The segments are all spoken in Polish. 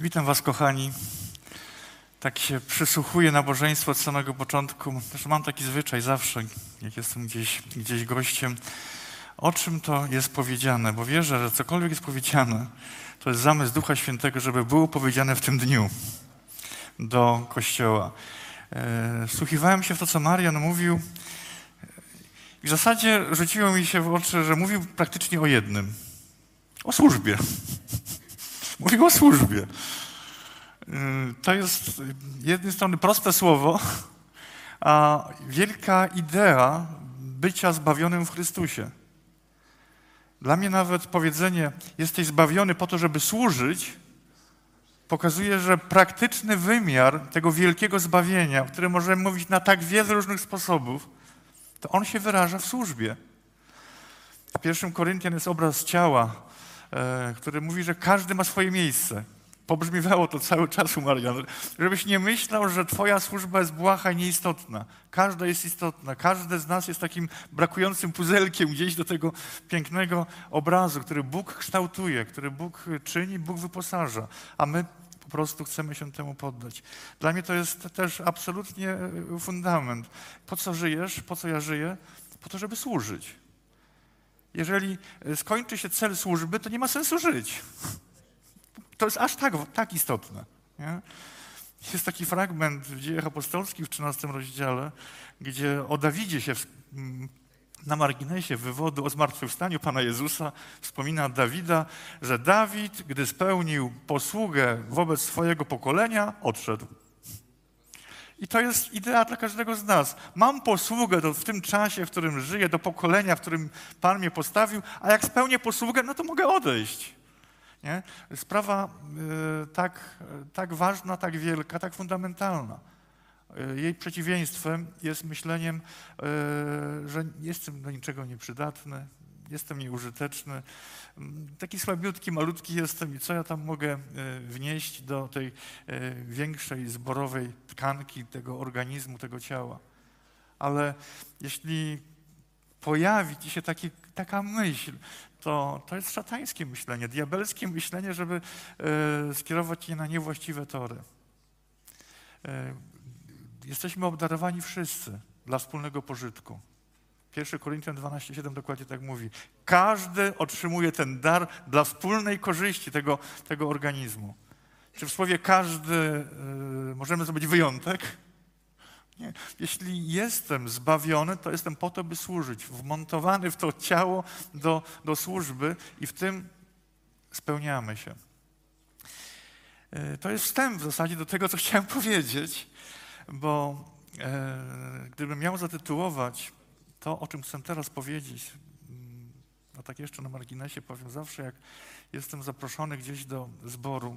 Witam Was, kochani. Tak się przysłuchuję nabożeństwo od samego początku. Też mam taki zwyczaj zawsze, jak jestem gdzieś, gdzieś gościem. O czym to jest powiedziane? Bo wierzę, że cokolwiek jest powiedziane, to jest zamysł Ducha Świętego, żeby było powiedziane w tym dniu do Kościoła. E, wsłuchiwałem się w to, co Marian mówił i w zasadzie rzuciło mi się w oczy, że mówił praktycznie o jednym. O służbie. Mówił o służbie. Y, to jest z jednej strony proste słowo, a wielka idea bycia zbawionym w Chrystusie. Dla mnie nawet powiedzenie jesteś zbawiony po to, żeby służyć, pokazuje, że praktyczny wymiar tego wielkiego zbawienia, o możemy mówić na tak wiele różnych sposobów, to on się wyraża w służbie. W pierwszym Koryntian jest obraz ciała, który mówi, że każdy ma swoje miejsce. Pobrzmiewało to cały czas u Marian. Żebyś nie myślał, że twoja służba jest błaha i nieistotna. Każda jest istotna. Każdy z nas jest takim brakującym puzelkiem gdzieś do tego pięknego obrazu, który Bóg kształtuje, który Bóg czyni, Bóg wyposaża. A my po prostu chcemy się temu poddać. Dla mnie to jest też absolutnie fundament. Po co żyjesz? Po co ja żyję? Po to, żeby służyć. Jeżeli e, skończy się cel służby, to nie ma sensu żyć. To jest aż tak, tak istotne. Nie? Jest taki fragment w dziejach apostolskich w 13 rozdziale, gdzie o Dawidzie się na marginesie wywodu o zmartwychwstaniu Pana Jezusa wspomina Dawida, że Dawid, gdy spełnił posługę wobec swojego pokolenia, odszedł. I to jest idea dla każdego z nas. Mam posługę do, w tym czasie, w którym żyję, do pokolenia, w którym Pan mnie postawił, a jak spełnię posługę, no to mogę odejść. Nie? Sprawa y, tak, tak ważna, tak wielka, tak fundamentalna. Y, jej przeciwieństwem jest myśleniem, y, że jestem do niczego nieprzydatny, jestem nieużyteczny, taki słabiutki, malutki jestem i co ja tam mogę e, wnieść do tej e, większej zborowej tkanki tego organizmu, tego ciała. Ale jeśli pojawi ci się taki, taka myśl, to, to jest szatańskie myślenie, diabelskie myślenie, żeby e, skierować je na niewłaściwe tory. Jesteśmy obdarowani wszyscy dla wspólnego pożytku. 1 Koryntian 12,7 dokładnie tak mówi. Każdy otrzymuje ten dar dla wspólnej korzyści tego, tego organizmu. Czy w słowie każdy yy, możemy zrobić wyjątek? Nie. Jeśli jestem zbawiony, to jestem po to, by służyć, wmontowany w to ciało do, do służby i w tym spełniamy się. Yy, to jest wstęp w zasadzie do tego, co chciałem powiedzieć, bo yy, gdybym miał zatytułować to, o czym chcę teraz powiedzieć, mm, a tak jeszcze na marginesie powiem, zawsze jak jestem zaproszony gdzieś do zboru,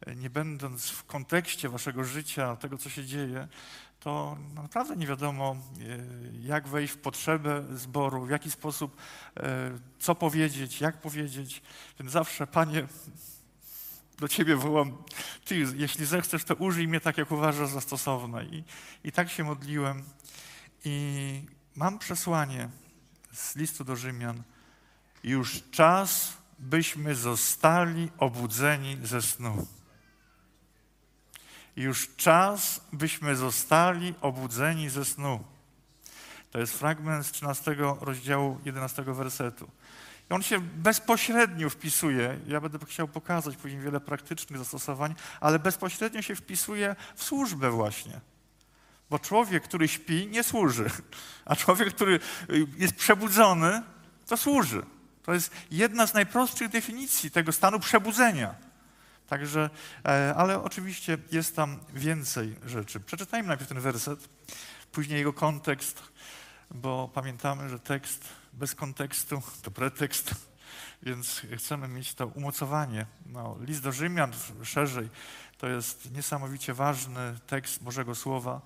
e, nie będąc w kontekście waszego życia, tego, co się dzieje, to naprawdę nie wiadomo, e, jak wejść w potrzebę zboru, w jaki sposób, e, co powiedzieć, jak powiedzieć. Więc zawsze, Panie, do Ciebie wołam, Ty, jeśli zechcesz, to użyj mnie tak, jak uważasz za stosowne. I, i tak się modliłem. I Mam przesłanie z listu do Rzymian. Już czas, byśmy zostali obudzeni ze snu. Już czas, byśmy zostali obudzeni ze snu. To jest fragment z 13 rozdziału 11 wersetu. I on się bezpośrednio wpisuje, ja będę chciał pokazać później wiele praktycznych zastosowań, ale bezpośrednio się wpisuje w służbę właśnie. Bo człowiek, który śpi, nie służy, a człowiek, który jest przebudzony, to służy. To jest jedna z najprostszych definicji tego stanu przebudzenia. Także, e, ale oczywiście jest tam więcej rzeczy. Przeczytajmy najpierw ten werset, później jego kontekst, bo pamiętamy, że tekst bez kontekstu to pretekst, więc chcemy mieć to umocowanie. No, list do Rzymian szerzej to jest niesamowicie ważny tekst Bożego Słowa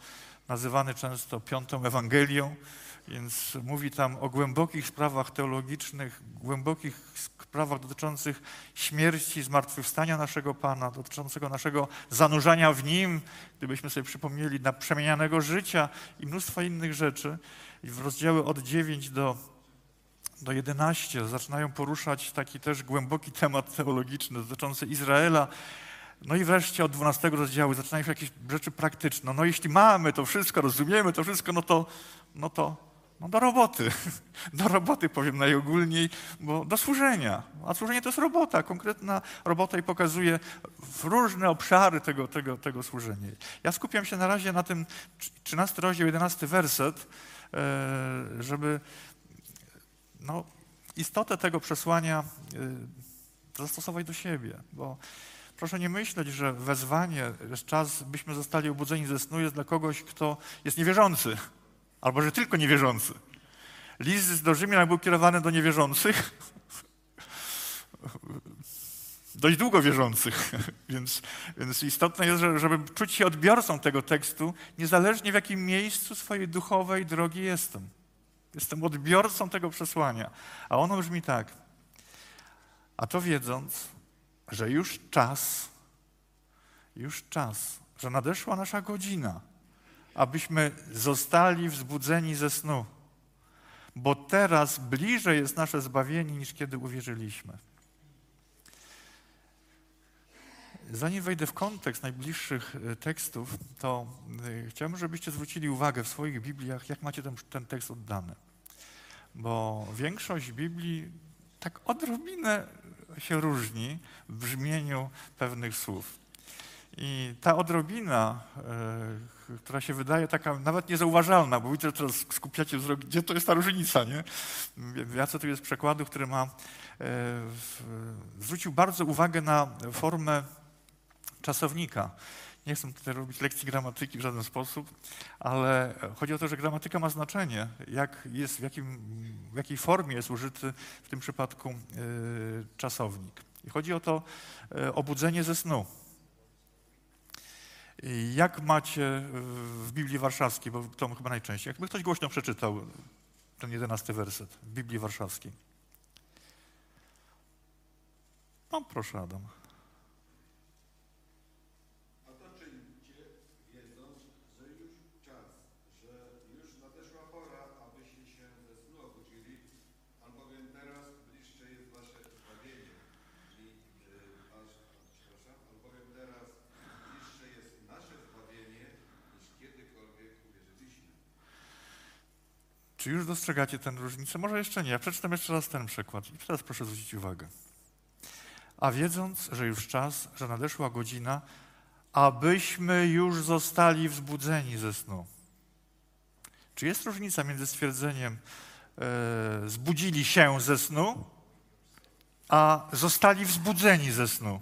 nazywany często piątą Ewangelią, więc mówi tam o głębokich sprawach teologicznych, głębokich sprawach dotyczących śmierci, zmartwychwstania naszego Pana, dotyczącego naszego zanurzania w Nim, gdybyśmy sobie przypomnieli, na przemienianego życia i mnóstwo innych rzeczy. I w rozdziały od 9 do, do 11 zaczynają poruszać taki też głęboki temat teologiczny dotyczący Izraela, No i wreszcie od 12 rozdziału zaczynają się jakieś rzeczy praktyczne. No jeśli mamy to wszystko, rozumiemy to wszystko, no to, no to no do roboty. Do roboty powiem najogólniej, bo do służenia. A służenie to jest robota, konkretna robota i pokazuje różne obszary tego, tego, tego służenia. Ja skupiam się na razie na tym 13 rozdział, 11 werset, e, żeby no, istotę tego przesłania e, zastosować do siebie, bo Proszę nie myśleć, że wezwanie, czas, byśmy zostali obudzeni ze snu jest dla kogoś, kto jest niewierzący, albo że tylko niewierzący. List do Rzymian był kierowany do niewierzących, dość długo wierzących, więc, więc istotne jest, żeby czuć się odbiorcą tego tekstu, niezależnie w jakim miejscu swojej duchowej drogi jestem. Jestem odbiorcą tego przesłania. A ono brzmi tak. A to wiedząc, że już czas, już czas, że nadeszła nasza godzina, abyśmy zostali wzbudzeni ze snu, bo teraz bliżej jest nasze zbawienie niż kiedy uwierzyliśmy. Zanim wejdę w kontekst najbliższych e, tekstów, to e, chciałbym, żebyście zwrócili uwagę w swoich Bibliach, jak macie ten, ten tekst oddany. Bo większość Biblii tak odrobinę się różni w brzmieniu pewnych słów. I ta odrobina, e, która się wydaje taka nawet niezauważalna, bo widzę, że teraz skupiacie wzrok, gdzie to jest ta różnica, nie? Ja tu jest przekładu, który ma, e, zwrócił bardzo uwagę na formę czasownika. Nie chcę tutaj robić lekcji gramatyki w żaden sposób, ale chodzi o to, że gramatyka ma znaczenie, jak jest, w, jakim, w jakiej formie jest użyty w tym przypadku y, czasownik. I chodzi o to y, obudzenie ze snu. Jak macie w Biblii Warszawskiej, bo to chyba najczęściej, jakby ktoś głośno przeczytał ten jedenasty werset w Biblii Warszawskiej. No proszę Adam. Czy już dostrzegacie tę różnicę? Może jeszcze nie. Ja przeczytam jeszcze raz ten przykład. I teraz proszę zwrócić uwagę. A wiedząc, że już czas, że nadeszła godzina, abyśmy już zostali wzbudzeni ze snu. Czy jest różnica między stwierdzeniem e, zbudzili się ze snu, a zostali wzbudzeni ze snu?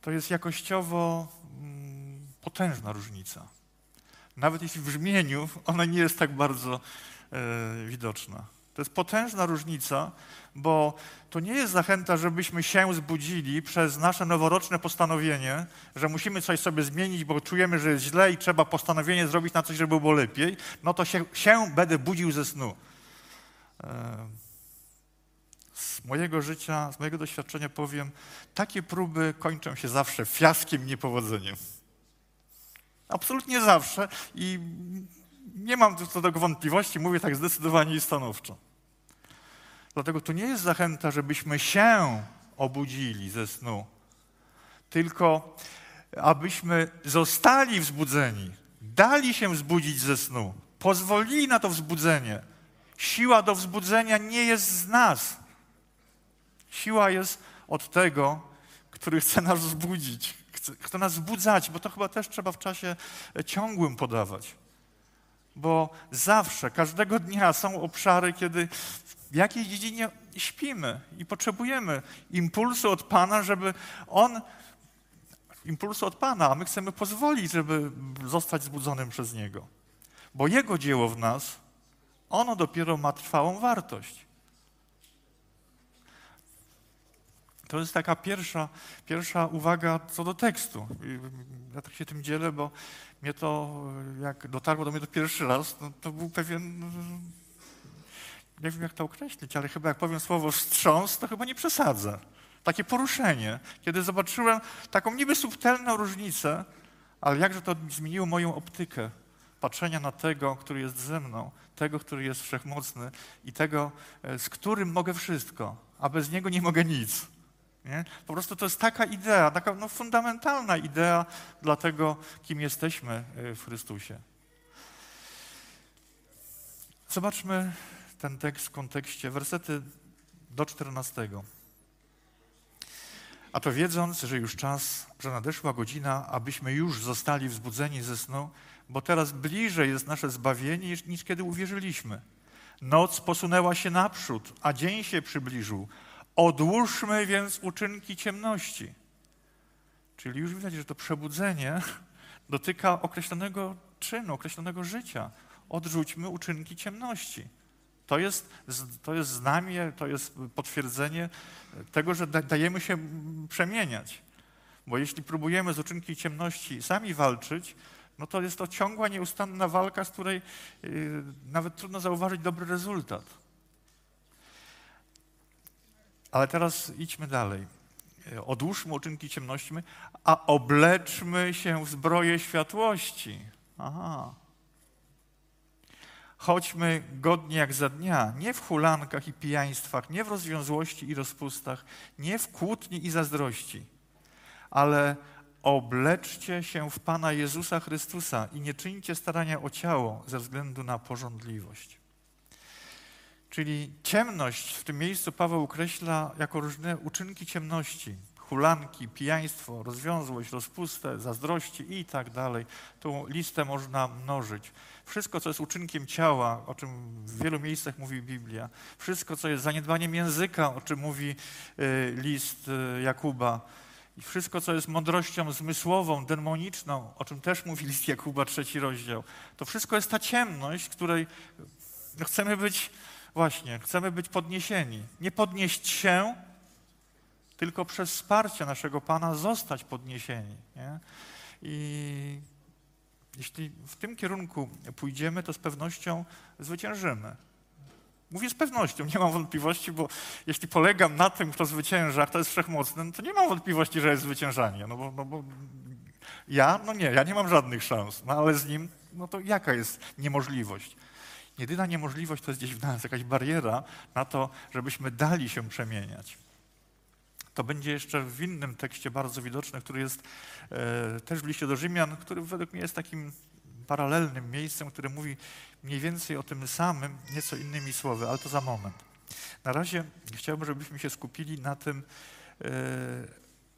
To jest jakościowo mm, potężna różnica nawet jeśli w brzmieniu ona nie jest tak bardzo e, widoczna. To jest potężna różnica, bo to nie jest zachęta, żebyśmy się zbudzili przez nasze noworoczne postanowienie, że musimy coś sobie zmienić, bo czujemy, że jest źle i trzeba postanowienie zrobić na coś, żeby było lepiej. No to się, się będę budził ze snu. E, z mojego życia, z mojego doświadczenia powiem, takie próby kończą się zawsze fiaskiem i niepowodzeniem. Absolutnie zawsze i nie mam co do tego wątpliwości, mówię tak zdecydowanie i stanowczo. Dlatego to nie jest zachęta, żebyśmy się obudzili ze snu, tylko abyśmy zostali wzbudzeni, dali się wzbudzić ze snu, pozwolili na to wzbudzenie. Siła do wzbudzenia nie jest z nas. Siła jest od tego, który chce nas wzbudzić chce nas wzbudzać, bo to chyba też trzeba w czasie e, ciągłym podawać. Bo zawsze, każdego dnia są obszary, kiedy w jakiej dziedzinie śpimy i potrzebujemy impulsu od Pana, żeby On, impulsu od Pana, a my chcemy pozwolić, żeby zostać zbudzonym przez Niego. Bo Jego dzieło w nas, ono dopiero ma trwałą wartość. To jest taka pierwsza, pierwsza uwaga co do tekstu. Ja tak się tym dzielę, bo mnie to, jak dotarło do mnie to pierwszy raz, no to był pewien, nie wiem jak to określić, ale chyba jak powiem słowo wstrząs, to chyba nie przesadzę. Takie poruszenie, kiedy zobaczyłem taką niby subtelną różnicę, ale jakże to zmieniło moją optykę patrzenia na tego, który jest ze mną, tego, który jest wszechmocny i tego, e, z którym mogę wszystko a bez Niego nie mogę nic. Nie? Po prostu to jest taka idea, taka no, fundamentalna idea dla tego, kim jesteśmy y, w Chrystusie. Zobaczmy ten tekst w kontekście, wersety do 14. A to wiedząc, że już czas, że nadeszła godzina, abyśmy już zostali wzbudzeni ze snu, bo teraz bliżej jest nasze zbawienie niż, niż kiedy uwierzyliśmy. Noc posunęła się naprzód, a dzień się przybliżył. Odłóżmy więc uczynki ciemności. Czyli już widać, że to przebudzenie dotyka określonego czynu, określonego życia. Odrzućmy uczynki ciemności. To jest, to jest znamie, to jest potwierdzenie tego, że dajemy się przemieniać. Bo jeśli próbujemy z uczynki ciemności sami walczyć, no to jest to ciągła, nieustanna walka, z której yy, nawet trudno zauważyć dobry rezultat. Ale teraz idźmy dalej. Odłóżmy uczynki ciemności, a obleczmy się w zbroję światłości. Aha. Chodźmy godnie jak za dnia, nie w hulankach i pijaństwach, nie w rozwiązłości i rozpustach, nie w kłótni i zazdrości, ale obleczcie się w Pana Jezusa Chrystusa i nie czyńcie starania o ciało ze względu na porządliwość. Czyli ciemność w tym miejscu Paweł określa jako różne uczynki ciemności, hulanki, pijaństwo, rozwiązłość, rozpustę, zazdrości i tak dalej. Tą listę można mnożyć. Wszystko, co jest uczynkiem ciała, o czym w wielu miejscach mówi Biblia, wszystko, co jest zaniedbaniem języka, o czym mówi y, list y, Jakuba, i wszystko, co jest mądrością zmysłową, demoniczną, o czym też mówi list Jakuba, trzeci rozdział, to wszystko jest ta ciemność, której chcemy być, właśnie, chcemy być podniesieni. Nie podnieść się, tylko przez wsparcie naszego Pana zostać podniesieni. Nie? I jeśli w tym kierunku pójdziemy, to z pewnością zwyciężymy. Mówię z pewnością, nie mam wątpliwości, bo jeśli polegam na tym, kto zwycięża, kto jest wszechmocny, no to nie mam wątpliwości, że jest zwyciężanie. No bo, no bo ja, no nie, ja nie mam żadnych szans, no ale z nim, no to jaka jest niemożliwość? Jedyna niemożliwość to jest gdzieś w nas jakaś bariera na to, żebyśmy dali się przemieniać. To będzie jeszcze w innym tekście bardzo widoczny, który jest e, też w liście do Rzymian, który według mnie jest takim paralelnym miejscem, które mówi mniej więcej o tym samym, nieco innymi słowy, ale to za moment. Na razie chciałbym, żebyśmy się skupili na tym, e,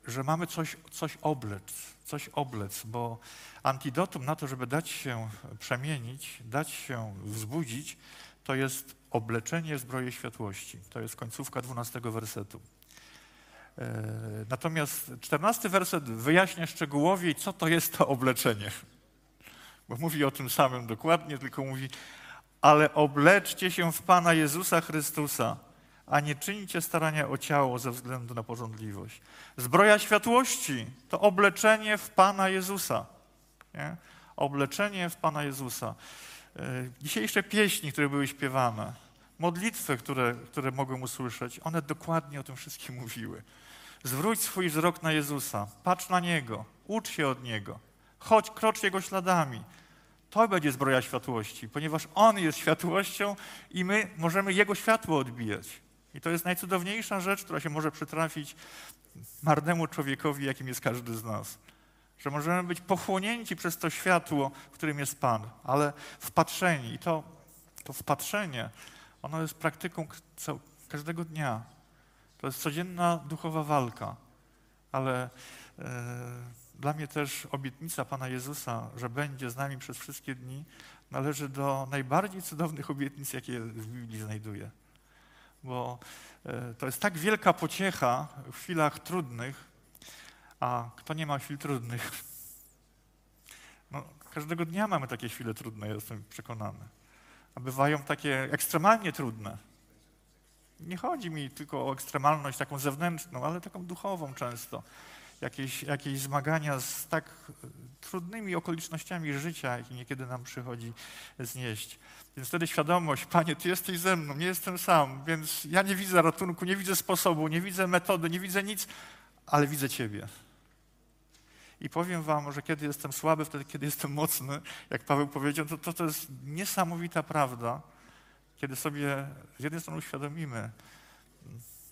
że mamy coś, coś oblec, coś oblec, bo antidotum na to, żeby dać się przemienić, dać się wzbudzić, to jest obleczenie zbroje światłości. To jest końcówka 12 wersetu. E, natomiast czternasty werset wyjaśnia szczegółowiej, co to jest to obleczenie. Bo mówi o tym samym dokładnie, tylko mówi, ale obleczcie się w Pana Jezusa Chrystusa, a nie czyńcie starania o ciało ze względu na porządliwość. Zbroja światłości to obleczenie w Pana Jezusa. Nie? Obleczenie w Pana Jezusa. E, dzisiejsze pieśni, które były śpiewane, modlitwy, które, które mogłem usłyszeć, one dokładnie o tym wszystkim mówiły. Zwróć swój wzrok na Jezusa, patrz na Niego, ucz się od Niego, chodź, krocz Jego śladami. To będzie zbroja światłości, ponieważ On jest światłością i my możemy Jego światło odbijać. I to jest najcudowniejsza rzecz, która się może przytrafić marnemu człowiekowi, jakim jest każdy z nas. Że możemy być pochłonięci przez to światło, którym jest Pan, ale wpatrzeni. I to, to wpatrzenie, ono jest praktyką każdego dnia. To jest codzienna duchowa walka, ale e, dla mnie też obietnica Pana Jezusa, że będzie z nami przez wszystkie dni, należy do najbardziej cudownych obietnic, jakie w Biblii znajduję. Bo e, to jest tak wielka pociecha w chwilach trudnych, a kto nie ma chwil trudnych? No, każdego dnia mamy takie chwile trudne, jestem przekonany. A bywają takie ekstremalnie trudne. Nie chodzi mi tylko o ekstremalność taką zewnętrzną, ale taką duchową często. Jakieś, jakieś zmagania z tak trudnymi okolicznościami życia, jakie niekiedy nam przychodzi znieść. Więc wtedy świadomość, Panie, Ty jesteś ze mną, nie jestem sam, więc ja nie widzę ratunku, nie widzę sposobu, nie widzę metody, nie widzę nic, ale widzę Ciebie. I powiem Wam, że kiedy jestem słaby, wtedy, kiedy jestem mocny, jak Paweł powiedział, to to, to jest niesamowita prawda, kiedy sobie z jednej strony uświadomimy,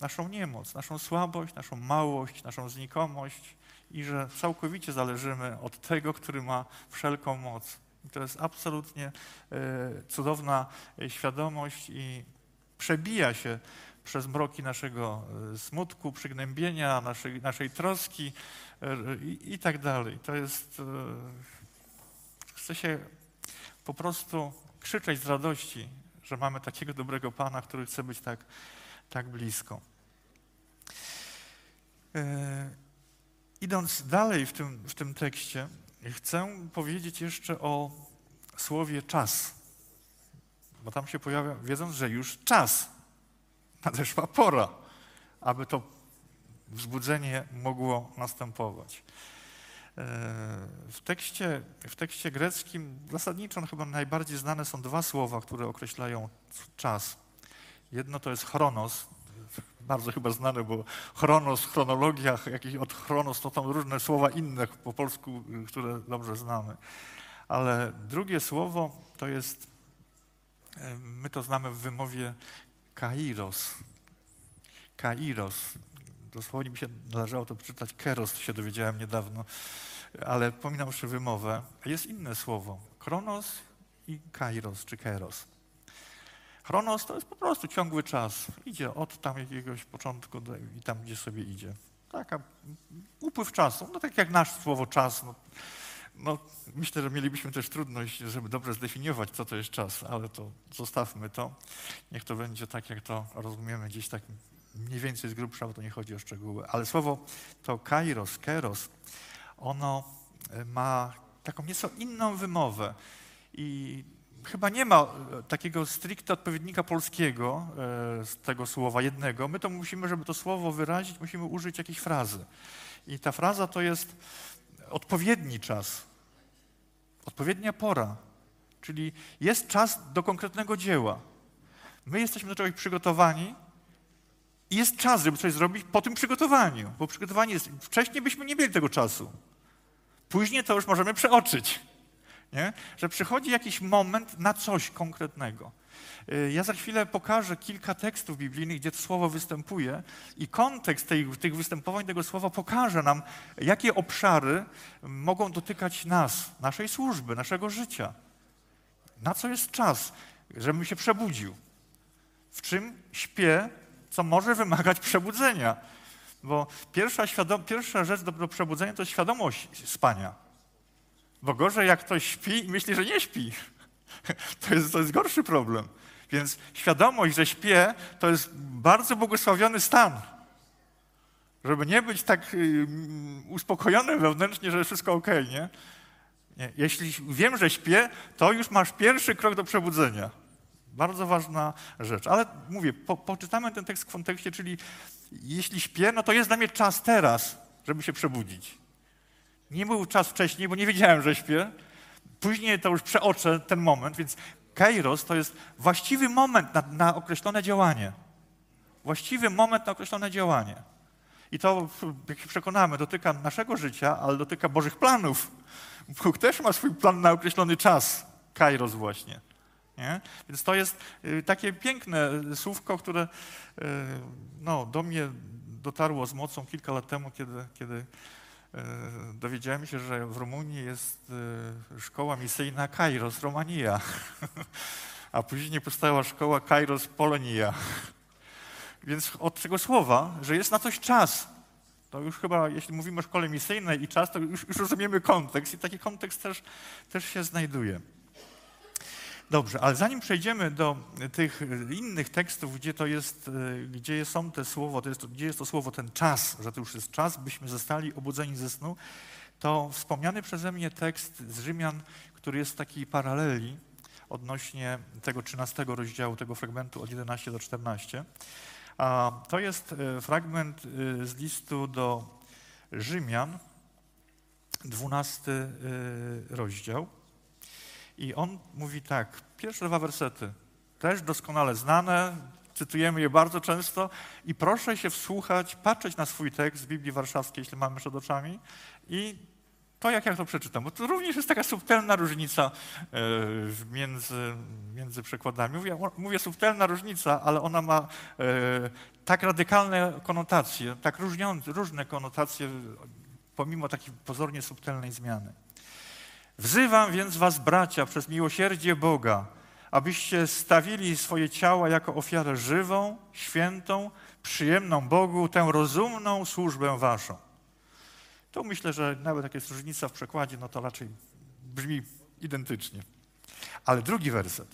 naszą niemoc, naszą słabość, naszą małość, naszą znikomość i że całkowicie zależymy od tego, który ma wszelką moc. I to jest absolutnie e, cudowna e, świadomość i przebija się przez mroki naszego e, smutku, przygnębienia, naszej, naszej troski i, i tak dalej. To jest. Chce się po prostu krzyczeć z radości, że mamy takiego dobrego Pana, który chce być tak, tak blisko. Idąc dalej w tym, w tym tekście, chcę powiedzieć jeszcze o słowie czas. Bo tam się pojawia, wiedząc, że już czas, nadeszła pora, aby to wzbudzenie mogło następować. E, w tekście, w tekście greckim zasadniczo chyba najbardziej znane są dwa słowa, które określają czas. Jedno to jest chronos, bardzo chyba znane, bo chronos, chronologia, jakiś od chronos to tam różne słowa inne po polsku, które dobrze znamy. Ale drugie słowo to jest, my to znamy w wymowie kairos. Kairos. Dosłownie mi się należało to przeczytać, keros się dowiedziałem niedawno, ale pominam jeszcze wymowę. Jest inne słowo, kronos i kairos, czy keros. Chronos to jest po prostu ciągły czas. Idzie od tam jakiegoś początku do, i tam, gdzie sobie idzie. Taka upływ czasu. No tak jak nasz słowo czas. No, no, myślę, że mielibyśmy też trudność, żeby dobrze zdefiniować, co to jest czas, ale to zostawmy to. Niech to będzie tak, jak to rozumiemy gdzieś tak mniej więcej z grubsza, bo to nie chodzi o szczegóły. Ale słowo to kairos, keros, ono e, ma taką nieco inną wymowę. I chyba nie ma e, takiego stricte odpowiednika polskiego e, z tego słowa jednego. My to musimy, żeby to słowo wyrazić, musimy użyć jakiejś frazy. I ta fraza to jest odpowiedni czas, odpowiednia pora, czyli jest czas do konkretnego dzieła. My jesteśmy do czegoś przygotowani i jest czas, żeby coś zrobić po tym przygotowaniu, bo przygotowanie jest, wcześniej byśmy nie mieli tego czasu. Później to już możemy przeoczyć nie? że przychodzi jakiś moment na coś konkretnego. Y, ja za chwilę pokażę kilka tekstów biblijnych, gdzie to słowo występuje i kontekst tej, tych występowań tego słowa pokaże nam, jakie obszary mogą dotykać nas, naszej służby, naszego życia. Na co jest czas, żebym się przebudził? W czym śpię, co może wymagać przebudzenia? Bo pierwsza, pierwsza rzecz do, do przebudzenia to świadomość spania. Bo gorzej jak ktoś śpi i myśli, że nie śpi. To jest, to jest gorszy problem. Więc świadomość, że śpię, to jest bardzo błogosławiony stan. Żeby nie być tak y, uspokojony wewnętrznie, że wszystko ok, nie? nie? Jeśli wiem, że śpię, to już masz pierwszy krok do przebudzenia. Bardzo ważna rzecz. Ale mówię, po, poczytamy ten tekst w kontekście, czyli jeśli śpię, no to jest dla mnie czas teraz, żeby się przebudzić. Nie był czas wcześniej, bo nie wiedziałem, że śpię. Później to już przeoczę ten moment, więc kairos to jest właściwy moment na, na określone działanie. Właściwy moment na określone działanie. I to, jak się przekonamy, dotyka naszego życia, ale dotyka Bożych planów. Bóg też ma swój plan na określony czas. Kairos właśnie. Nie? Więc to jest y, takie piękne słówko, które y, no, do mnie dotarło z mocą kilka lat temu, kiedy, kiedy dowiedziałem się, że w Rumunii jest e, szkoła misyjna Kairos Romania, a później powstała szkoła Kairos Polonia. Więc od tego słowa, że jest na coś czas, to już chyba, jeśli mówimy o szkole misyjnej i czas, to już, już rozumiemy kontekst i taki kontekst też, też się znajduje. Dobrze, ale zanim przejdziemy do tych innych tekstów, gdzie to jest, e, gdzie są te słowo, to jest, gdzie jest to słowo ten czas, że to już jest czas, byśmy zostali obudzeni ze snu, to wspomniany przeze mnie tekst z Rzymian, który jest w takiej paraleli odnośnie tego 13 rozdziału, tego fragmentu od 11 do 14. A to jest e, fragment e, z listu do Rzymian, 12 rozdział. I on mówi tak, pierwsze dwa wersety, też doskonale znane, cytujemy je bardzo często i proszę się wsłuchać, patrzeć na swój tekst z Biblii Warszawskiej, jeśli mamy przed oczami i To jak ja to przeczytam, bo to również jest taka subtelna różnica e, między, między przekładami. Mówię, mówię subtelna różnica, ale ona ma e, tak radykalne konotacje, tak różniące, różne konotacje, pomimo takiej pozornie subtelnej zmiany. Wzywam więc was, bracia, przez miłosierdzie Boga, abyście stawili swoje ciała jako ofiarę żywą, świętą, przyjemną Bogu, tę rozumną służbę waszą. To myślę, że nawet jak jest różnica w przekładzie, no to raczej brzmi identycznie. Ale drugi werset.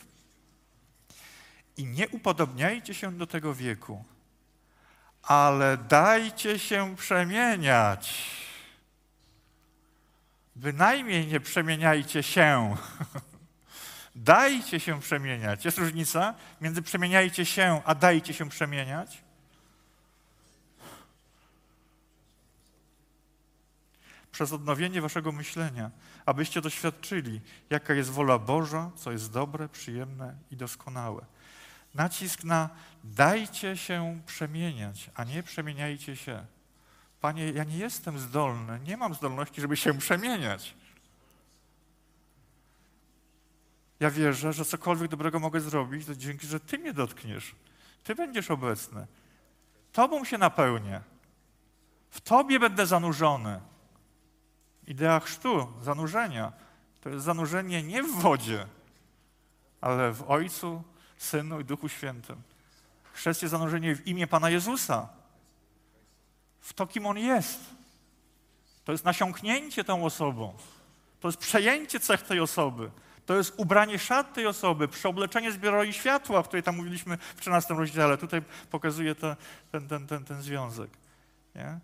I nie upodobniajcie się do tego wieku, ale dajcie się przemieniać. Bynajmniej nie przemieniajcie się. dajcie się przemieniać. Jest różnica między przemieniajcie się, a dajcie się przemieniać? przez odnowienie waszego myślenia, abyście doświadczyli, jaka jest wola Boża, co jest dobre, przyjemne i doskonałe. Nacisk na dajcie się przemieniać, a nie przemieniajcie się. Panie, ja nie jestem zdolny, nie mam zdolności, żeby się przemieniać. Ja wierzę, że cokolwiek dobrego mogę zrobić, to dzięki, że Ty mnie dotkniesz. Ty będziesz obecny. Tobą się napełnię. W Tobie będę zanurzony. Idea chrztu, zanurzenia, to jest zanurzenie nie w wodzie, ale w Ojcu, Synu i Duchu Świętym. Chrzest jest zanurzenie w imię Pana Jezusa, w to, kim On jest. To jest nasiąknięcie tą osobą. To jest przejęcie cech tej osoby. To jest ubranie szat tej osoby, przeobleczenie zbioroi światła, o której tam mówiliśmy w 13 rozdziale. Tutaj pokazuje to, ten, ten, ten, ten związek. Nie?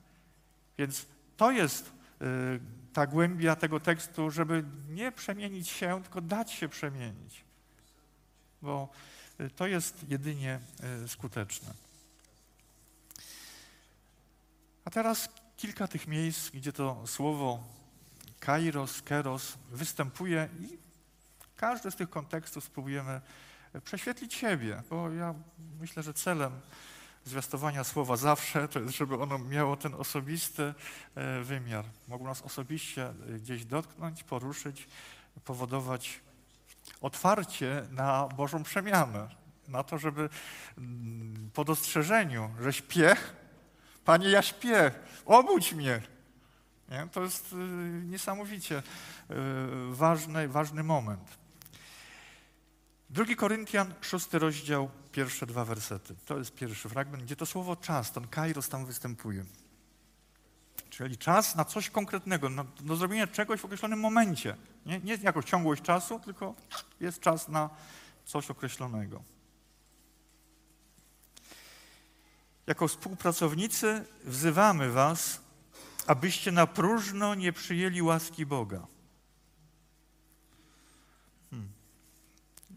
Więc to jest y, ta głębia tego tekstu, żeby nie przemienić się, tylko dać się przemienić. Bo y, to jest jedynie y, skuteczne. A teraz kilka tych miejsc, gdzie to słowo kairos, keros występuje i każdy z tych kontekstów spróbujemy prześwietlić siebie, bo ja myślę, że celem zwiastowania słowa zawsze, to jest, żeby ono miało ten osobisty e, wymiar. Mogło nas osobiście e, gdzieś dotknąć, poruszyć, powodować otwarcie na Bożą przemianę, na to, żeby mm, po dostrzeżeniu, że śpię, Panie, ja śpię, obudź mnie. Nie? To jest e, niesamowicie ważny, ważny moment. Drugi Koryntian, szósty rozdział, pierwsze dwa wersety. To jest pierwszy fragment, gdzie to słowo czas, ten kairos tam występuje. Czyli czas na coś konkretnego, na, do zrobienia czegoś w określonym momencie. Nie, nie jako ciągłość czasu, tylko jest czas na coś określonego. Jako współpracownicy wzywamy Was, abyście na próżno nie przyjęli łaski Boga. Hmm.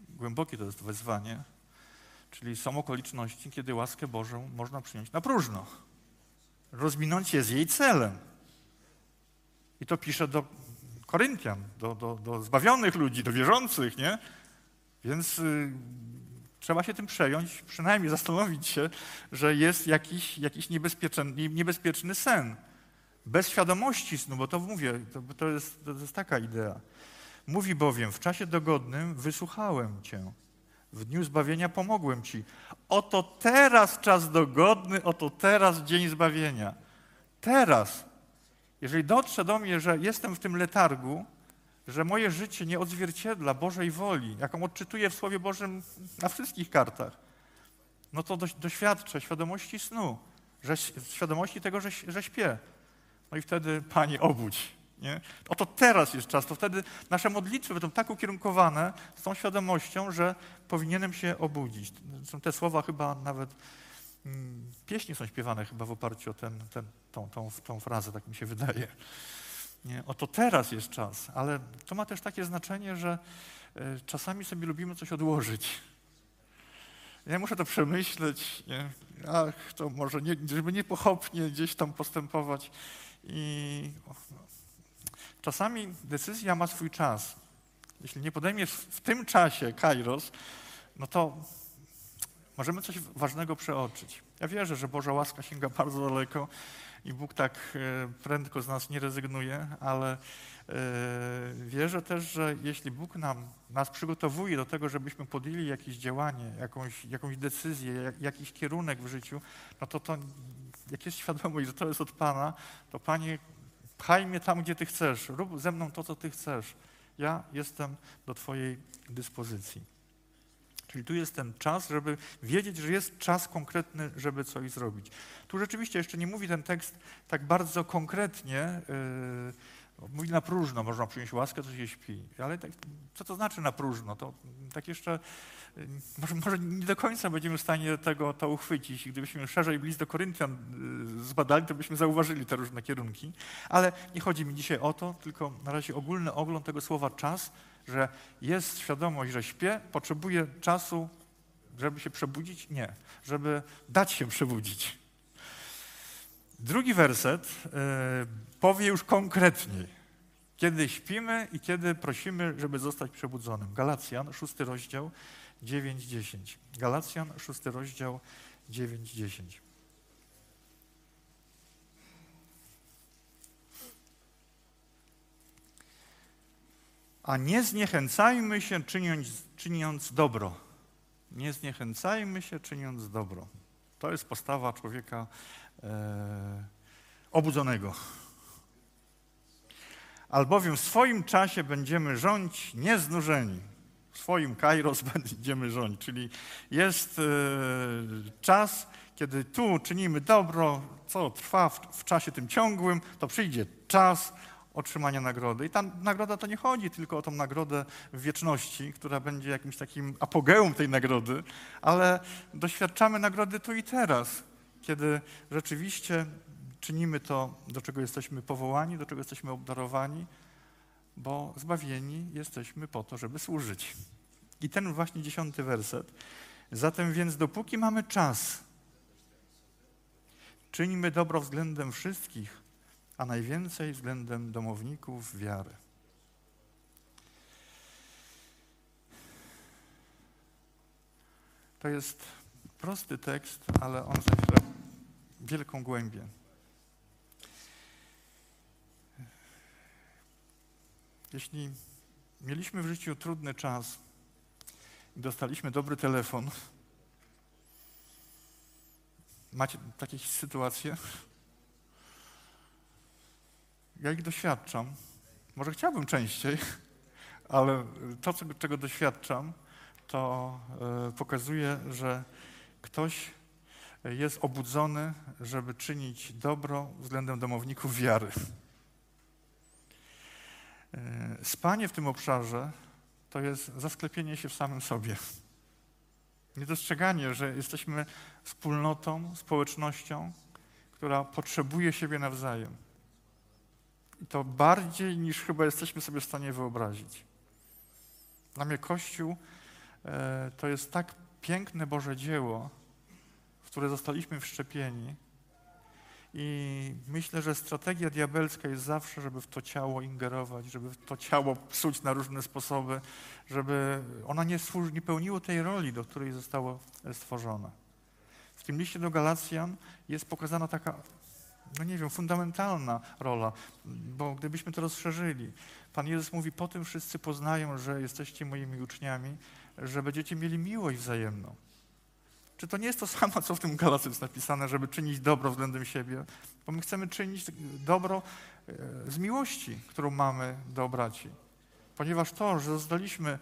Głębokie to jest wezwanie, Czyli są okoliczności, kiedy łaskę Bożą można przyjąć na próżno. Rozminąć się z jej celem. I to pisze do Koryntian, do, do, do zbawionych ludzi, do wierzących, nie? Więc y, trzeba się tym przejąć, przynajmniej zastanowić się, że jest jakiś, jakiś niebezpieczny, niebezpieczny sen. Bez świadomości snu, bo to mówię, to, to, jest, to jest taka idea. Mówi bowiem, w czasie dogodnym wysłuchałem Cię w dniu zbawienia pomogłem Ci. Oto teraz czas dogodny, oto teraz dzień zbawienia. Teraz, jeżeli dotrze do mnie, że jestem w tym letargu, że moje życie nie odzwierciedla Bożej woli, jaką odczytuję w Słowie Bożym na wszystkich kartach, no to doświadczę świadomości snu, że, świadomości tego, że, że śpię. No i wtedy, Panie, obudź. Nie? Oto teraz jest czas, to wtedy nasze modlitwy będą tak ukierunkowane z tą świadomością, że powinienem się obudzić. Są te słowa chyba nawet, mm, pieśni są śpiewane chyba w oparciu o ten, ten, tą, tą, tą frazę, tak mi się wydaje. Nie? Oto teraz jest czas, ale to ma też takie znaczenie, że y, czasami sobie lubimy coś odłożyć. Ja muszę to przemyśleć, nie? Ach, to może nie, żeby nie pochopnie gdzieś tam postępować. I Czasami decyzja ma swój czas. Jeśli nie podejmiesz w tym czasie kairos, no to możemy coś ważnego przeoczyć. Ja wierzę, że Boża łaska sięga bardzo daleko i Bóg tak e, prędko z nas nie rezygnuje, ale e, wierzę też, że jeśli Bóg nam, nas przygotowuje do tego, żebyśmy podjęli jakieś działanie, jakąś, jakąś decyzję, jak, jakiś kierunek w życiu, no to, to jak jest świadomość, że to jest od Pana, to Panie, pchaj mnie tam, gdzie Ty chcesz, rób ze mną to, co Ty chcesz. Ja jestem do Twojej dyspozycji. Czyli tu jest ten czas, żeby wiedzieć, że jest czas konkretny, żeby coś zrobić. Tu rzeczywiście jeszcze nie mówi ten tekst tak bardzo konkretnie, yy, mówi na próżno, można przyjąć łaskę, to się śpi. Ale tak, co to znaczy na próżno? To tak jeszcze, yy, może, może, nie do końca będziemy w stanie tego to uchwycić. Gdybyśmy szerzej list do Koryntian yy, zbadali, to byśmy zauważyli te różne kierunki. Ale nie chodzi mi dzisiaj o to, tylko na razie ogólny ogląd tego słowa czas, że jest świadomość, że śpię, potrzebuję czasu, żeby się przebudzić? Nie, żeby dać się przebudzić. Drugi werset yy, powie już konkretniej, kiedy śpimy i kiedy prosimy, żeby zostać przebudzonym. Galacjan, szósty rozdział, 9-10. Galacjan, szósty rozdział, 9-10. A nie zniechęcajmy się czyniąc, czyniąc dobro. Nie zniechęcajmy się czyniąc dobro. To jest postawa człowieka e, obudzonego. Albowiem w swoim czasie będziemy rządzić nieznużeni. W swoim kairos będziemy rządzić. Czyli jest e, czas, kiedy tu czynimy dobro, co trwa w, w czasie tym ciągłym, to przyjdzie czas, otrzymania nagrody. I ta nagroda to nie chodzi tylko o tą nagrodę w wieczności, która będzie jakimś takim apogeum tej nagrody, ale doświadczamy nagrody tu i teraz, kiedy rzeczywiście czynimy to, do czego jesteśmy powołani, do czego jesteśmy obdarowani, bo zbawieni jesteśmy po to, żeby służyć. I ten właśnie dziesiąty werset. Zatem więc dopóki mamy czas, czynimy dobro względem wszystkich, a najwięcej względem domowników wiary. To jest prosty tekst, ale on zawiera wielką głębię. Jeśli mieliśmy w życiu trudny czas i dostaliśmy dobry telefon, macie takie sytuacje? Ja ich doświadczam. Może chciałbym częściej, ale to, czego doświadczam, to e, pokazuje, że ktoś jest obudzony, żeby czynić dobro względem domowników wiary. E, spanie w tym obszarze to jest zasklepienie się w samym sobie. Niedostrzeganie, że jesteśmy wspólnotą, społecznością, która potrzebuje siebie nawzajem. I to bardziej niż chyba jesteśmy sobie w stanie wyobrazić. Dla mnie Kościół e, to jest tak piękne Boże dzieło, w które zostaliśmy wszczepieni. I myślę, że strategia diabelska jest zawsze, żeby w to ciało ingerować, żeby w to ciało psuć na różne sposoby, żeby ona nie, służy, nie pełniło tej roli, do której zostało stworzone. W tym liście do Galacjan jest pokazana taka no nie wiem, fundamentalna rola, bo gdybyśmy to rozszerzyli, Pan Jezus mówi, po tym wszyscy poznają, że jesteście moimi uczniami, że będziecie mieli miłość wzajemną. Czy to nie jest to samo, co w tym Galacji jest napisane, żeby czynić dobro względem siebie? Bo my chcemy czynić dobro e, z miłości, którą mamy do braci. Ponieważ to, że zostaliśmy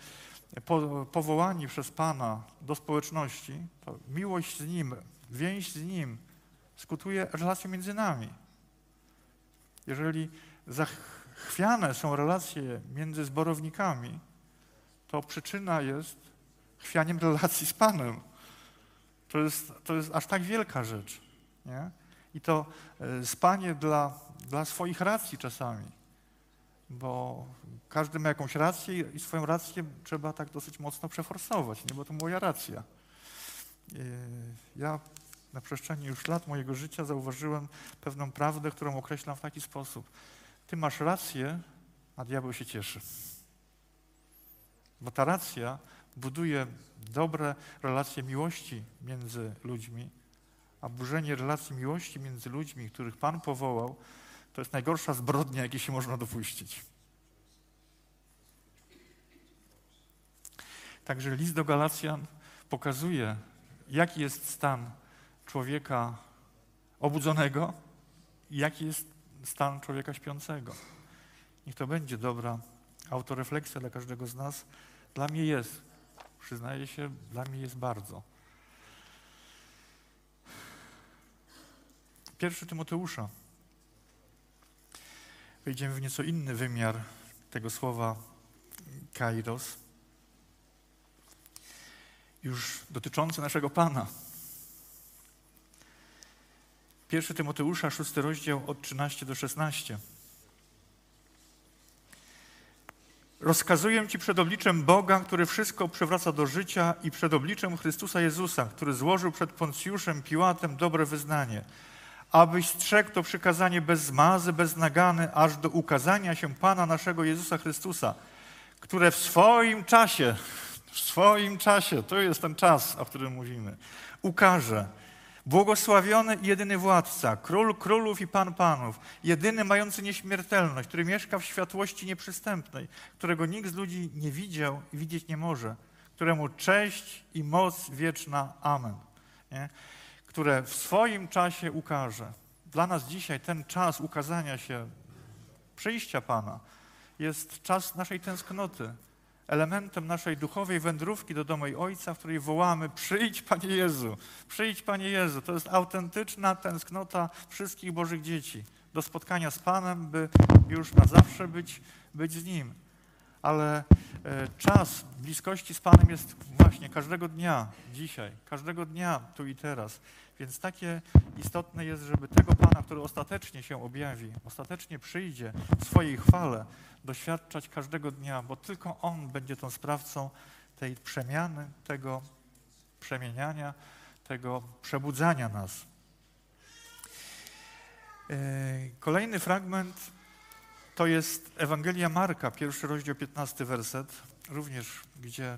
powołani przez Pana do społeczności, to miłość z Nim, więź z Nim, skutuje relacją między nami. Jeżeli zachwiane są relacje między zborownikami, to przyczyna jest chwianiem relacji z Panem. To jest, to jest aż tak wielka rzecz. Nie? I to e, spanie dla, dla swoich racji czasami, bo każdy ma jakąś rację i swoją rację trzeba tak dosyć mocno przeforsować, nie? bo to moja racja. E, ja na przestrzeni już lat mojego życia zauważyłem pewną prawdę, którą określam w taki sposób. Ty masz rację, a diabeł się cieszy. Bo ta racja buduje dobre relacje miłości między ludźmi, A burzenie relacji miłości między ludźmi, których Pan powołał, to jest najgorsza zbrodnia, jakiej się można dopuścić. Także list do Galacjan pokazuje, jaki jest stan człowieka obudzonego i jaki jest stan człowieka śpiącego. Niech to będzie dobra autorefleksja dla każdego z nas. Dla mnie jest, przyznaję się, dla mnie jest bardzo. Pierwszy Tymoteusza. Wejdziemy w nieco inny wymiar tego słowa kairos, już dotyczący naszego Pana. Pierwszy Tymoteusza, szósty rozdział od 13 do 16. Rozkazuję Ci przed obliczem Boga, który wszystko przywraca do życia i przed obliczem Chrystusa Jezusa, który złożył przed Poncjuszem Piłatem dobre wyznanie, abyś strzegł to przykazanie bez zmazy, bez nagany, aż do ukazania się Pana naszego Jezusa Chrystusa, które w swoim czasie, w swoim czasie, to jest ten czas, o którym mówimy, ukaże Błogosławiony jedyny władca, król królów i pan panów, jedyny mający nieśmiertelność, który mieszka w światłości nieprzystępnej, którego nikt z ludzi nie widział i widzieć nie może, któremu cześć i moc wieczna. Amen. Nie? Które w swoim czasie ukaże. Dla nas dzisiaj ten czas ukazania się, przyjścia Pana, jest czas naszej tęsknoty, elementem naszej duchowej wędrówki do domu Ojca, w której wołamy: Przyjdź, Panie Jezu, przyjdź, Panie Jezu. To jest autentyczna tęsknota wszystkich Bożych dzieci do spotkania z Panem, by już na zawsze być, być z Nim. Ale e, czas bliskości z Panem jest właśnie każdego dnia, dzisiaj, każdego dnia, tu i teraz. Więc takie istotne jest, żeby tego Pana, który ostatecznie się objawi, ostatecznie przyjdzie w swojej chwale, doświadczać każdego dnia, bo tylko On będzie tą sprawcą tej przemiany, tego przemieniania, tego przebudzania nas. E, kolejny fragment to jest Ewangelia Marka, pierwszy rozdział, 15 werset, również gdzie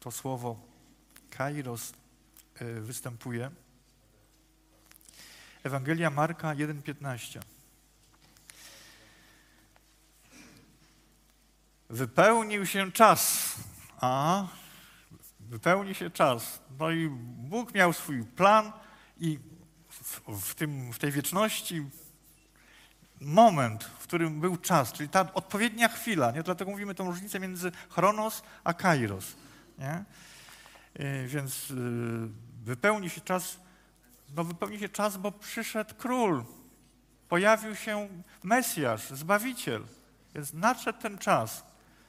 to słowo kairos e, występuje. Ewangelia Marka 1,15. Wypełnił się czas. A, wypełni się czas. No i Bóg miał swój plan i w, tym, w tej wieczności moment, w którym był czas, czyli ta odpowiednia chwila, nie? dlatego mówimy tą różnicę między chronos a kairos. Nie? Y, więc y, wypełni się czas no wypełni się czas, bo przyszedł król, pojawił się Mesjasz, Zbawiciel. Więc nadszedł ten czas.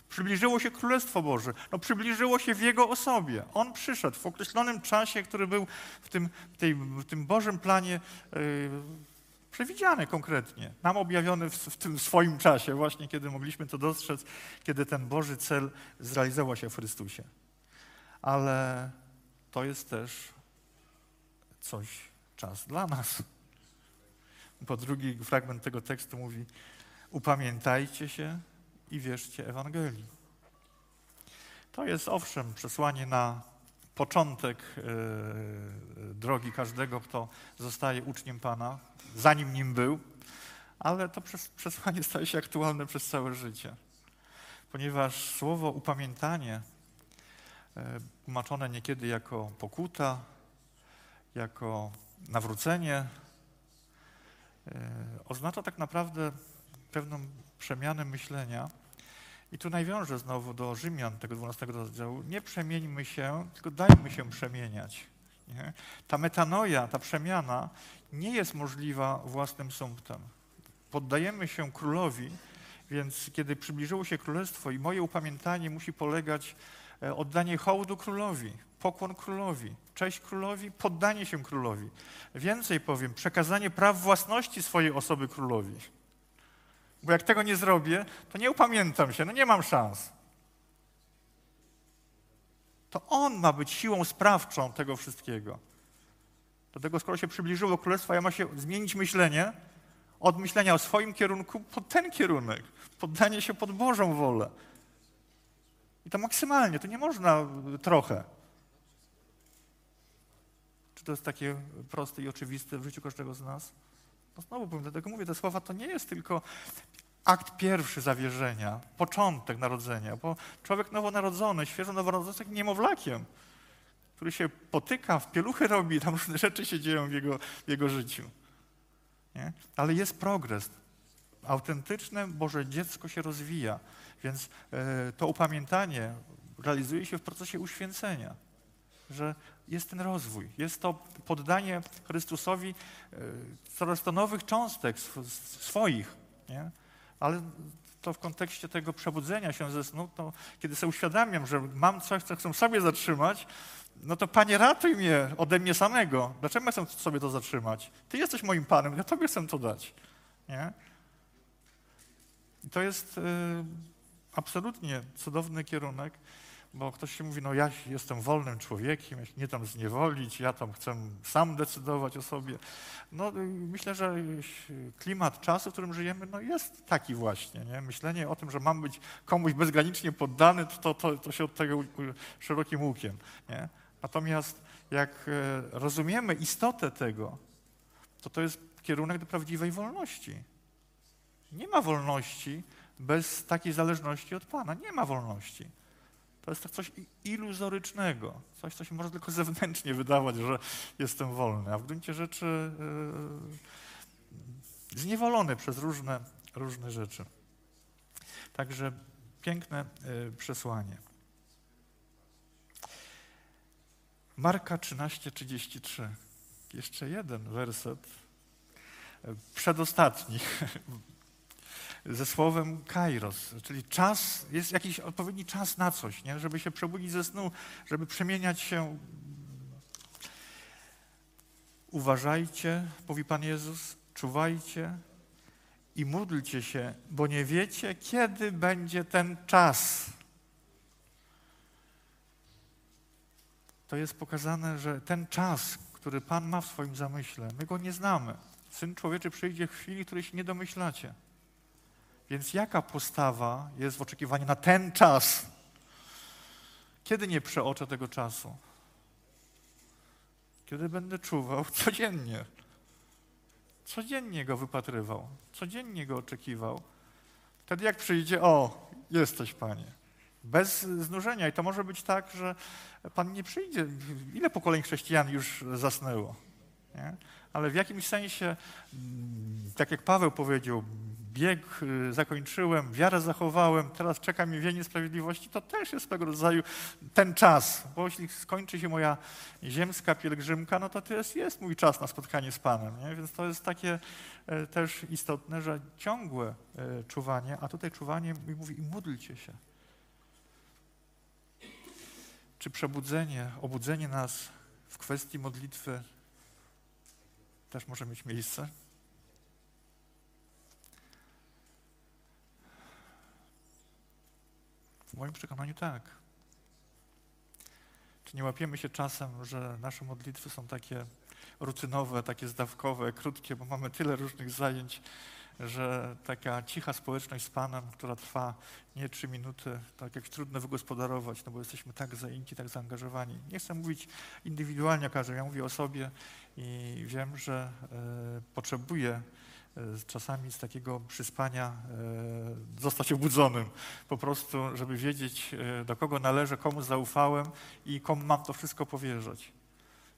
Przybliżyło się Królestwo Boże. No przybliżyło się w Jego osobie. On przyszedł w określonym czasie, który był w tym, tej, w tym Bożym planie yy, przewidziany konkretnie. Nam objawiony w, w, tym swoim czasie, właśnie kiedy mogliśmy to dostrzec, kiedy ten Boży cel zrealizował się w Chrystusie. Ale to jest też coś czas dla nas. Po drugi fragment tego tekstu mówi: Upamiętajcie się i wierzcie Ewangelii. To jest owszem przesłanie na początek yy, drogi każdego, kto zostaje uczniem Pana, zanim nim był, ale to przesłanie staje się aktualne przez całe życie. Ponieważ słowo upamiętanie, yy, tłumaczone niekiedy jako pokuta, jako nawrócenie, e, oznacza tak naprawdę pewną przemianę myślenia. I tu nawiążę znowu do Rzymian, tego 12 rozdziału. Nie przemieńmy się, tylko dajmy się przemieniać. Nie? Ta metanoja, ta przemiana nie jest możliwa własnym sumptem. Poddajemy się królowi, więc kiedy przybliżyło się królestwo i moje upamiętanie musi polegać oddanie hołdu królowi, pokłon królowi, cześć królowi, poddanie się królowi. Więcej powiem, przekazanie praw własności swojej osoby królowi. Bo jak tego nie zrobię, to nie upamiętam się, no nie mam szans. To on ma być siłą sprawczą tego wszystkiego. Dlatego skoro się przybliżyło królestwo, ja ma się zmienić myślenie od myślenia o swoim kierunku pod ten kierunek. Poddanie się pod Bożą wolę. To maksymalnie, to nie można trochę. Czy to jest takie proste i oczywiste w życiu każdego z nas? No znowu powiem, dlatego mówię, te słowa to nie jest tylko akt pierwszy zawierzenia, początek narodzenia, bo człowiek nowonarodzony, świeżo nowonarodzony jest takim niemowlakiem, który się potyka, w pieluchy robi, tam różne rzeczy się dzieją w jego, w jego życiu. Nie? Ale jest progres. Autentyczne Boże dziecko się rozwija, więc e, to upamiętanie realizuje się w procesie uświęcenia, że jest ten rozwój, jest to poddanie Chrystusowi e, coraz to nowych cząstek swoich, nie? ale to w kontekście tego przebudzenia się ze snu, to kiedy sobie uświadamiam, że mam coś, co chcę sobie zatrzymać, no to Panie ratuj mnie ode mnie samego. Dlaczego chcę sobie to zatrzymać? Ty jesteś moim Panem, ja Tobie chcę to dać. Nie? I to jest y, absolutnie cudowny kierunek, bo ktoś się mówi, no ja jestem wolnym człowiekiem, ja się nie tam zniewolić, ja tam chcę sam decydować o sobie. No myślę, że klimat czasu, w którym żyjemy, no jest taki właśnie. Nie? Myślenie o tym, że mam być komuś bezgranicznie poddany, to, to, to się od tego szerokim łukiem. Nie? Natomiast jak e, rozumiemy istotę tego, to to jest kierunek do prawdziwej wolności. Nie ma wolności bez takiej zależności od Pana. Nie ma wolności. To jest coś iluzorycznego, coś, co się może tylko zewnętrznie wydawać, że jestem wolny, a w gruncie rzeczy yy, zniewolony przez różne, różne rzeczy. Także piękne yy, przesłanie. Marka 13:33. Jeszcze jeden werset, przedostatni, ze słowem kairos, czyli czas, jest jakiś odpowiedni czas na coś, nie? żeby się przebudzić ze snu, żeby przemieniać się. Uważajcie, mówi Pan Jezus, czuwajcie i módlcie się, bo nie wiecie, kiedy będzie ten czas. To jest pokazane, że ten czas, który Pan ma w swoim zamyśle, my go nie znamy. Syn człowieczy przyjdzie w chwili, której się nie domyślacie. Więc jaka postawa jest w oczekiwaniu na ten czas? Kiedy nie przeoczę tego czasu? Kiedy będę czuwał codziennie. Codziennie go wypatrywał, codziennie go oczekiwał. Wtedy jak przyjdzie, o, jesteś Panie. Bez znużenia. I to może być tak, że Pan nie przyjdzie. Ile pokoleń chrześcijan już zasnęło? Nie? Ale w jakimś sensie, tak jak Paweł powiedział, bieg y, zakończyłem, wiarę zachowałem, teraz czeka mi wienie sprawiedliwości, to też jest swego rodzaju ten czas, bo jeśli skończy się moja ziemska pielgrzymka, no to to jest, mój czas na spotkanie z Panem, nie? więc to jest takie e, też istotne, że ciągłe e, czuwanie, a tutaj czuwanie mówi i módlcie się. Czy przebudzenie, obudzenie nas w kwestii modlitwy też może mieć miejsce? W moim przekonaniu tak. Czy nie łapiemy się czasem, że nasze modlitwy są takie rutynowe, takie zdawkowe, krótkie, bo mamy tyle różnych zajęć, że taka cicha społeczność z Panem, która trwa nie trzy minuty, tak jak trudno wygospodarować, no bo jesteśmy tak zajęci, tak zaangażowani. Nie chcę mówić indywidualnie o każdym, ja mówię o sobie i wiem, że y, potrzebuję czasami z takiego przyspania e, zostać obudzonym. Po prostu, żeby wiedzieć, e, do kogo należę, komu zaufałem i komu mam to wszystko powierzać.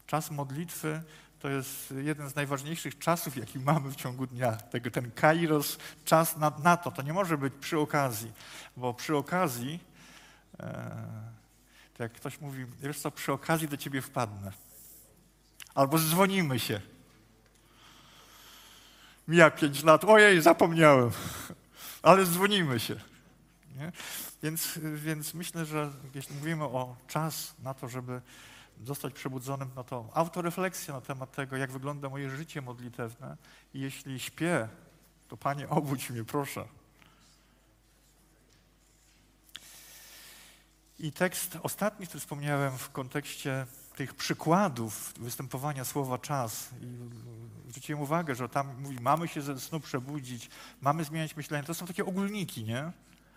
Czas modlitwy to jest jeden z najważniejszych czasów, jaki mamy w ciągu dnia. Ten kairos, czas na, na to. To nie może być przy okazji, bo przy okazji, to jak ktoś mówi, wiesz co, przy okazji do ciebie wpadnę. Albo dzwonimy się. Mija pięć lat, ojej, zapomniałem, ale dzwonimy się. Nie? Więc, więc myślę, że jeśli mówimy o czas na to, żeby zostać przebudzonym, no to autorefleksja na temat tego, jak wygląda moje życie modlitewne i jeśli śpię, to Panie, obudź mnie, proszę. I tekst ostatni, który wspomniałem w kontekście tych przykładów występowania słowa czas i zwróciłem uwagę, że tam mówi, mamy się ze snu przebudzić, mamy zmieniać myślenie, to są takie ogólniki, nie?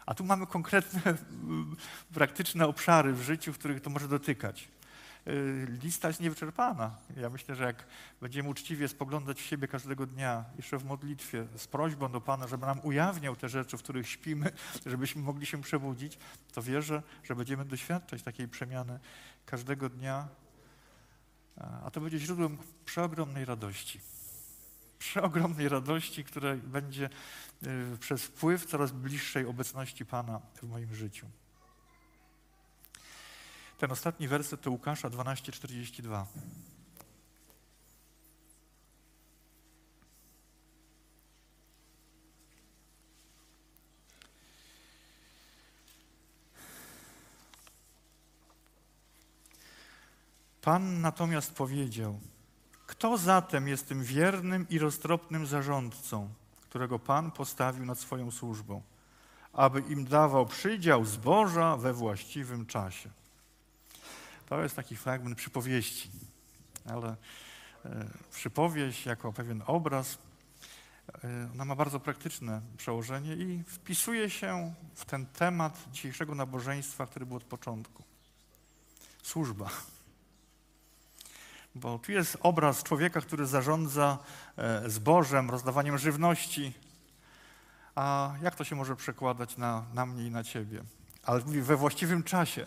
A tu mamy konkretne, praktyczne obszary w życiu, w których to może dotykać. y, lista jest niewyczerpana. Ja myślę, że jak będziemy uczciwie spoglądać w siebie każdego dnia, jeszcze w modlitwie, z prośbą do Pana, żeby nam ujawniał te rzeczy, w których śpimy, żebyśmy mogli się przebudzić, to wierzę, że będziemy doświadczać takiej przemiany każdego dnia, a to będzie źródłem przeogromnej radości. Przeogromnej radości, która będzie y, przez wpływ coraz bliższej obecności Pana w moim życiu. Ten ostatni werset to Łukasza 12:42. Pan natomiast powiedział: Kto zatem jest tym wiernym i roztropnym zarządcą, którego Pan postawił nad swoją służbą, aby im dawał przydział zboża we właściwym czasie? To jest taki fragment przypowieści, ale e, przypowieść jako pewien obraz, e, ona ma bardzo praktyczne przełożenie i wpisuje się w ten temat dzisiejszego nabożeństwa, który był od początku. Służba. Bo tu jest obraz człowieka, który zarządza e, zbożem, rozdawaniem żywności. A jak to się może przekładać na, na mnie i na ciebie? Ale mówi we właściwym czasie.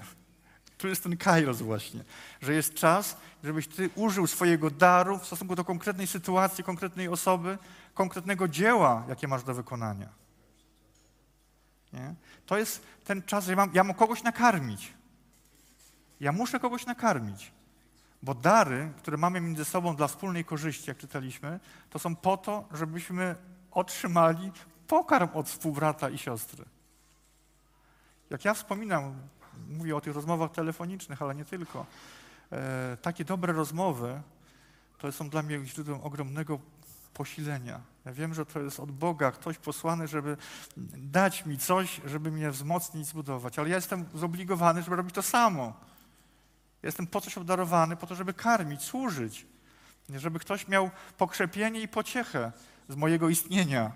Tu jest ten kairos właśnie, że jest czas, żebyś ty użył swojego daru w stosunku do konkretnej sytuacji, konkretnej osoby, konkretnego dzieła, jakie masz do wykonania. Nie? To jest ten czas, że ja mam, ja mam kogoś nakarmić. Ja muszę kogoś nakarmić. Bo dary, które mamy między sobą dla wspólnej korzyści, jak czytaliśmy, to są po to, żebyśmy otrzymali pokarm od współbrata i siostry. Jak ja wspominam, mówię o tych rozmowach telefonicznych, ale nie tylko, e, takie dobre rozmowy to są dla mnie źródłem ogromnego posilenia. Ja wiem, że to jest od Boga ktoś posłany, żeby dać mi coś, żeby mnie wzmocnić, zbudować, ale ja jestem zobligowany, żeby robić to samo. Jestem po coś obdarowany, po to, żeby karmić, służyć. Żeby ktoś miał pokrzepienie i pociechę z mojego istnienia.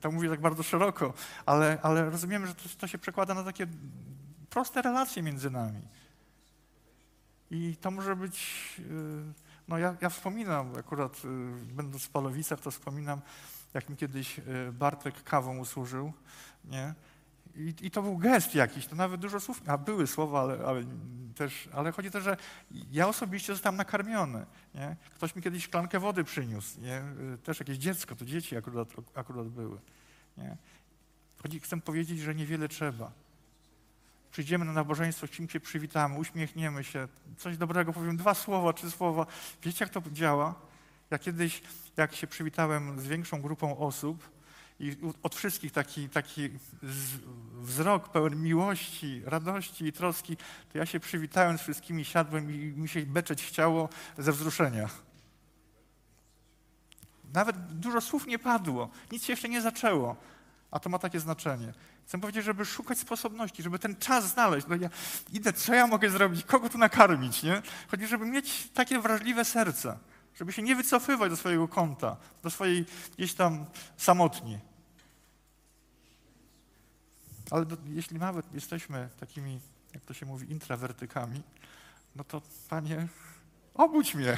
To mówię tak bardzo szeroko, ale, ale rozumiemy, że to, to się przekłada na takie proste relacje między nami. I to może być, y, no ja, ja wspominam, akurat y, będąc w Palowicach, to wspominam, jak mi kiedyś y, Bartek kawą usłużył, nie? I, I, to był gest jakiś, to nawet dużo słów, a były słowa, ale, ale, też, ale chodzi o to, że ja osobiście zostałem nakarmiony. Nie? Ktoś mi kiedyś szklankę wody przyniósł, nie? też jakieś dziecko, to dzieci akurat, akurat były. Nie? Chodzi, chcę powiedzieć, że niewiele trzeba. Przyjdziemy na nabożeństwo, z kim się przywitamy, uśmiechniemy się, coś dobrego powiem, dwa słowa, trzy słowa. Wiecie, jak to działa? Ja kiedyś, jak się przywitałem z większą grupą osób, i od wszystkich taki, taki wzrok pełen miłości, radości i troski, to ja się przywitałem z wszystkimi, siadłem i mi się beczeć chciało ze wzruszenia. Nawet dużo słów nie padło, nic się jeszcze nie zaczęło, a to ma takie znaczenie. Chcę powiedzieć, żeby szukać sposobności, żeby ten czas znaleźć. No ja idę, co ja mogę zrobić, kogo tu nakarmić, nie? Chodzi, żeby mieć takie wrażliwe serce, żeby się nie wycofywać do swojego kąta, do swojej gdzieś tam samotni. Ale do, jeśli nawet jesteśmy takimi, jak to się mówi, intrawertykami, no to Panie, obudź mnie.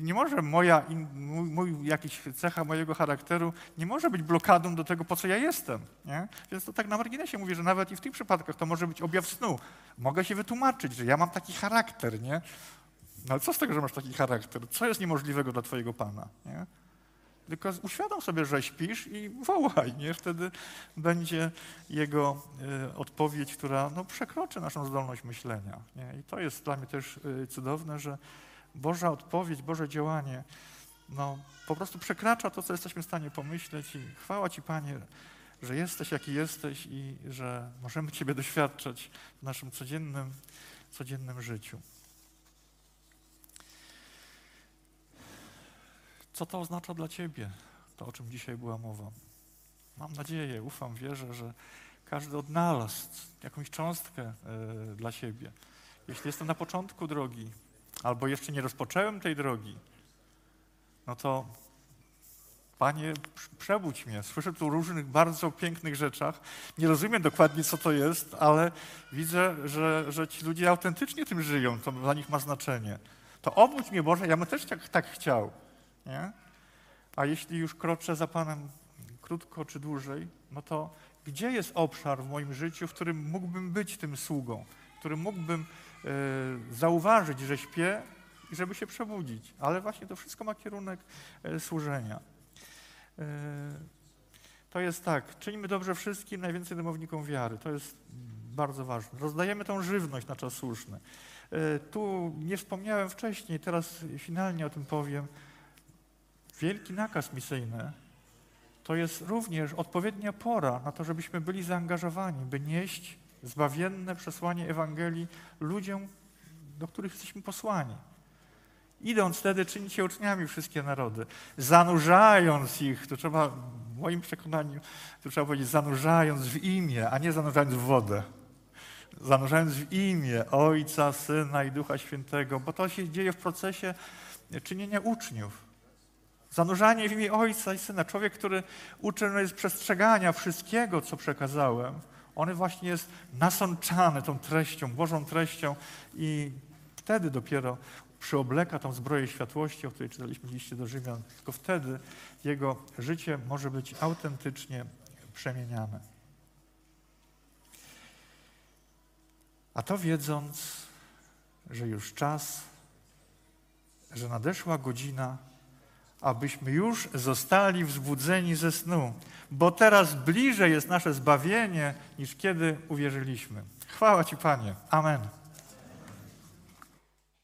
Nie może moja, mój, mój jakiś cecha mojego charakteru nie może być blokadą do tego, po co ja jestem. Nie? Więc to tak na marginesie mówię, że nawet i w tych przypadkach to może być objaw snu. Mogę się wytłumaczyć, że ja mam taki charakter, nie? No ale co z tego, że masz taki charakter? Co jest niemożliwego dla Twojego Pana? Nie? Tylko uświadom sobie, że śpisz i wołaj, nie? Wtedy będzie jego y, odpowiedź, która no, przekroczy naszą zdolność myślenia. Nie? I to jest dla mnie też y, cudowne, że Boża odpowiedź, Boże działanie no, po prostu przekracza to, co jesteśmy w stanie pomyśleć i chwała Ci, Panie, że jesteś, jaki jesteś i że możemy Ciebie doświadczać w naszym codziennym, codziennym życiu. Co to oznacza dla Ciebie, to o czym dzisiaj była mowa? Mam nadzieję, ufam, wierzę, że każdy odnalazł jakąś cząstkę y, dla siebie. Jeśli jestem na początku drogi, albo jeszcze nie rozpocząłem tej drogi, no to Panie, przebudź mnie. Słyszę tu różnych bardzo pięknych rzeczach. Nie rozumiem dokładnie, co to jest, ale widzę, że, że ci ludzie autentycznie tym żyją. To dla nich ma znaczenie. To obudź mnie, Boże, ja bym też tak, tak chciał. Nie? A jeśli już kroczę za Panem krótko czy dłużej, no to gdzie jest obszar w moim życiu, w którym mógłbym być tym sługą, w którym mógłbym e, zauważyć, że śpię i żeby się przebudzić. Ale właśnie to wszystko ma kierunek e, służenia. E, to jest tak, czynimy dobrze wszystkim, najwięcej domownikom wiary. To jest bardzo ważne. Rozdajemy tą żywność na czas słuszny. Tu nie wspomniałem wcześniej, teraz finalnie o tym powiem. Wielki nakaz misyjny to jest również odpowiednia pora na to, żebyśmy byli zaangażowani, by nieść zbawienne przesłanie Ewangelii ludziom, do których jesteśmy posłani. Idąc wtedy czynić się uczniami wszystkie narody, zanurzając ich, to trzeba, w moim przekonaniu, to trzeba powiedzieć, zanurzając w imię, a nie zanurzając w wodę. Zanurzając w imię Ojca, Syna i Ducha Świętego, bo to się dzieje w procesie czynienia uczniów. Zanurzanie w imię Ojca i Syna. Człowiek, który uczy jest przestrzegania wszystkiego, co przekazałem, on właśnie jest nasączany tą treścią, Bożą treścią i wtedy dopiero przyobleka tą zbroję światłości, o której czytaliśmy liście do Rzymian. Tylko wtedy jego życie może być autentycznie przemieniane. A to wiedząc, że już czas, że nadeszła godzina, abyśmy już zostali wzbudzeni ze snu, bo teraz bliżej jest nasze zbawienie, niż kiedy uwierzyliśmy. Chwała Ci, Panie. Amen.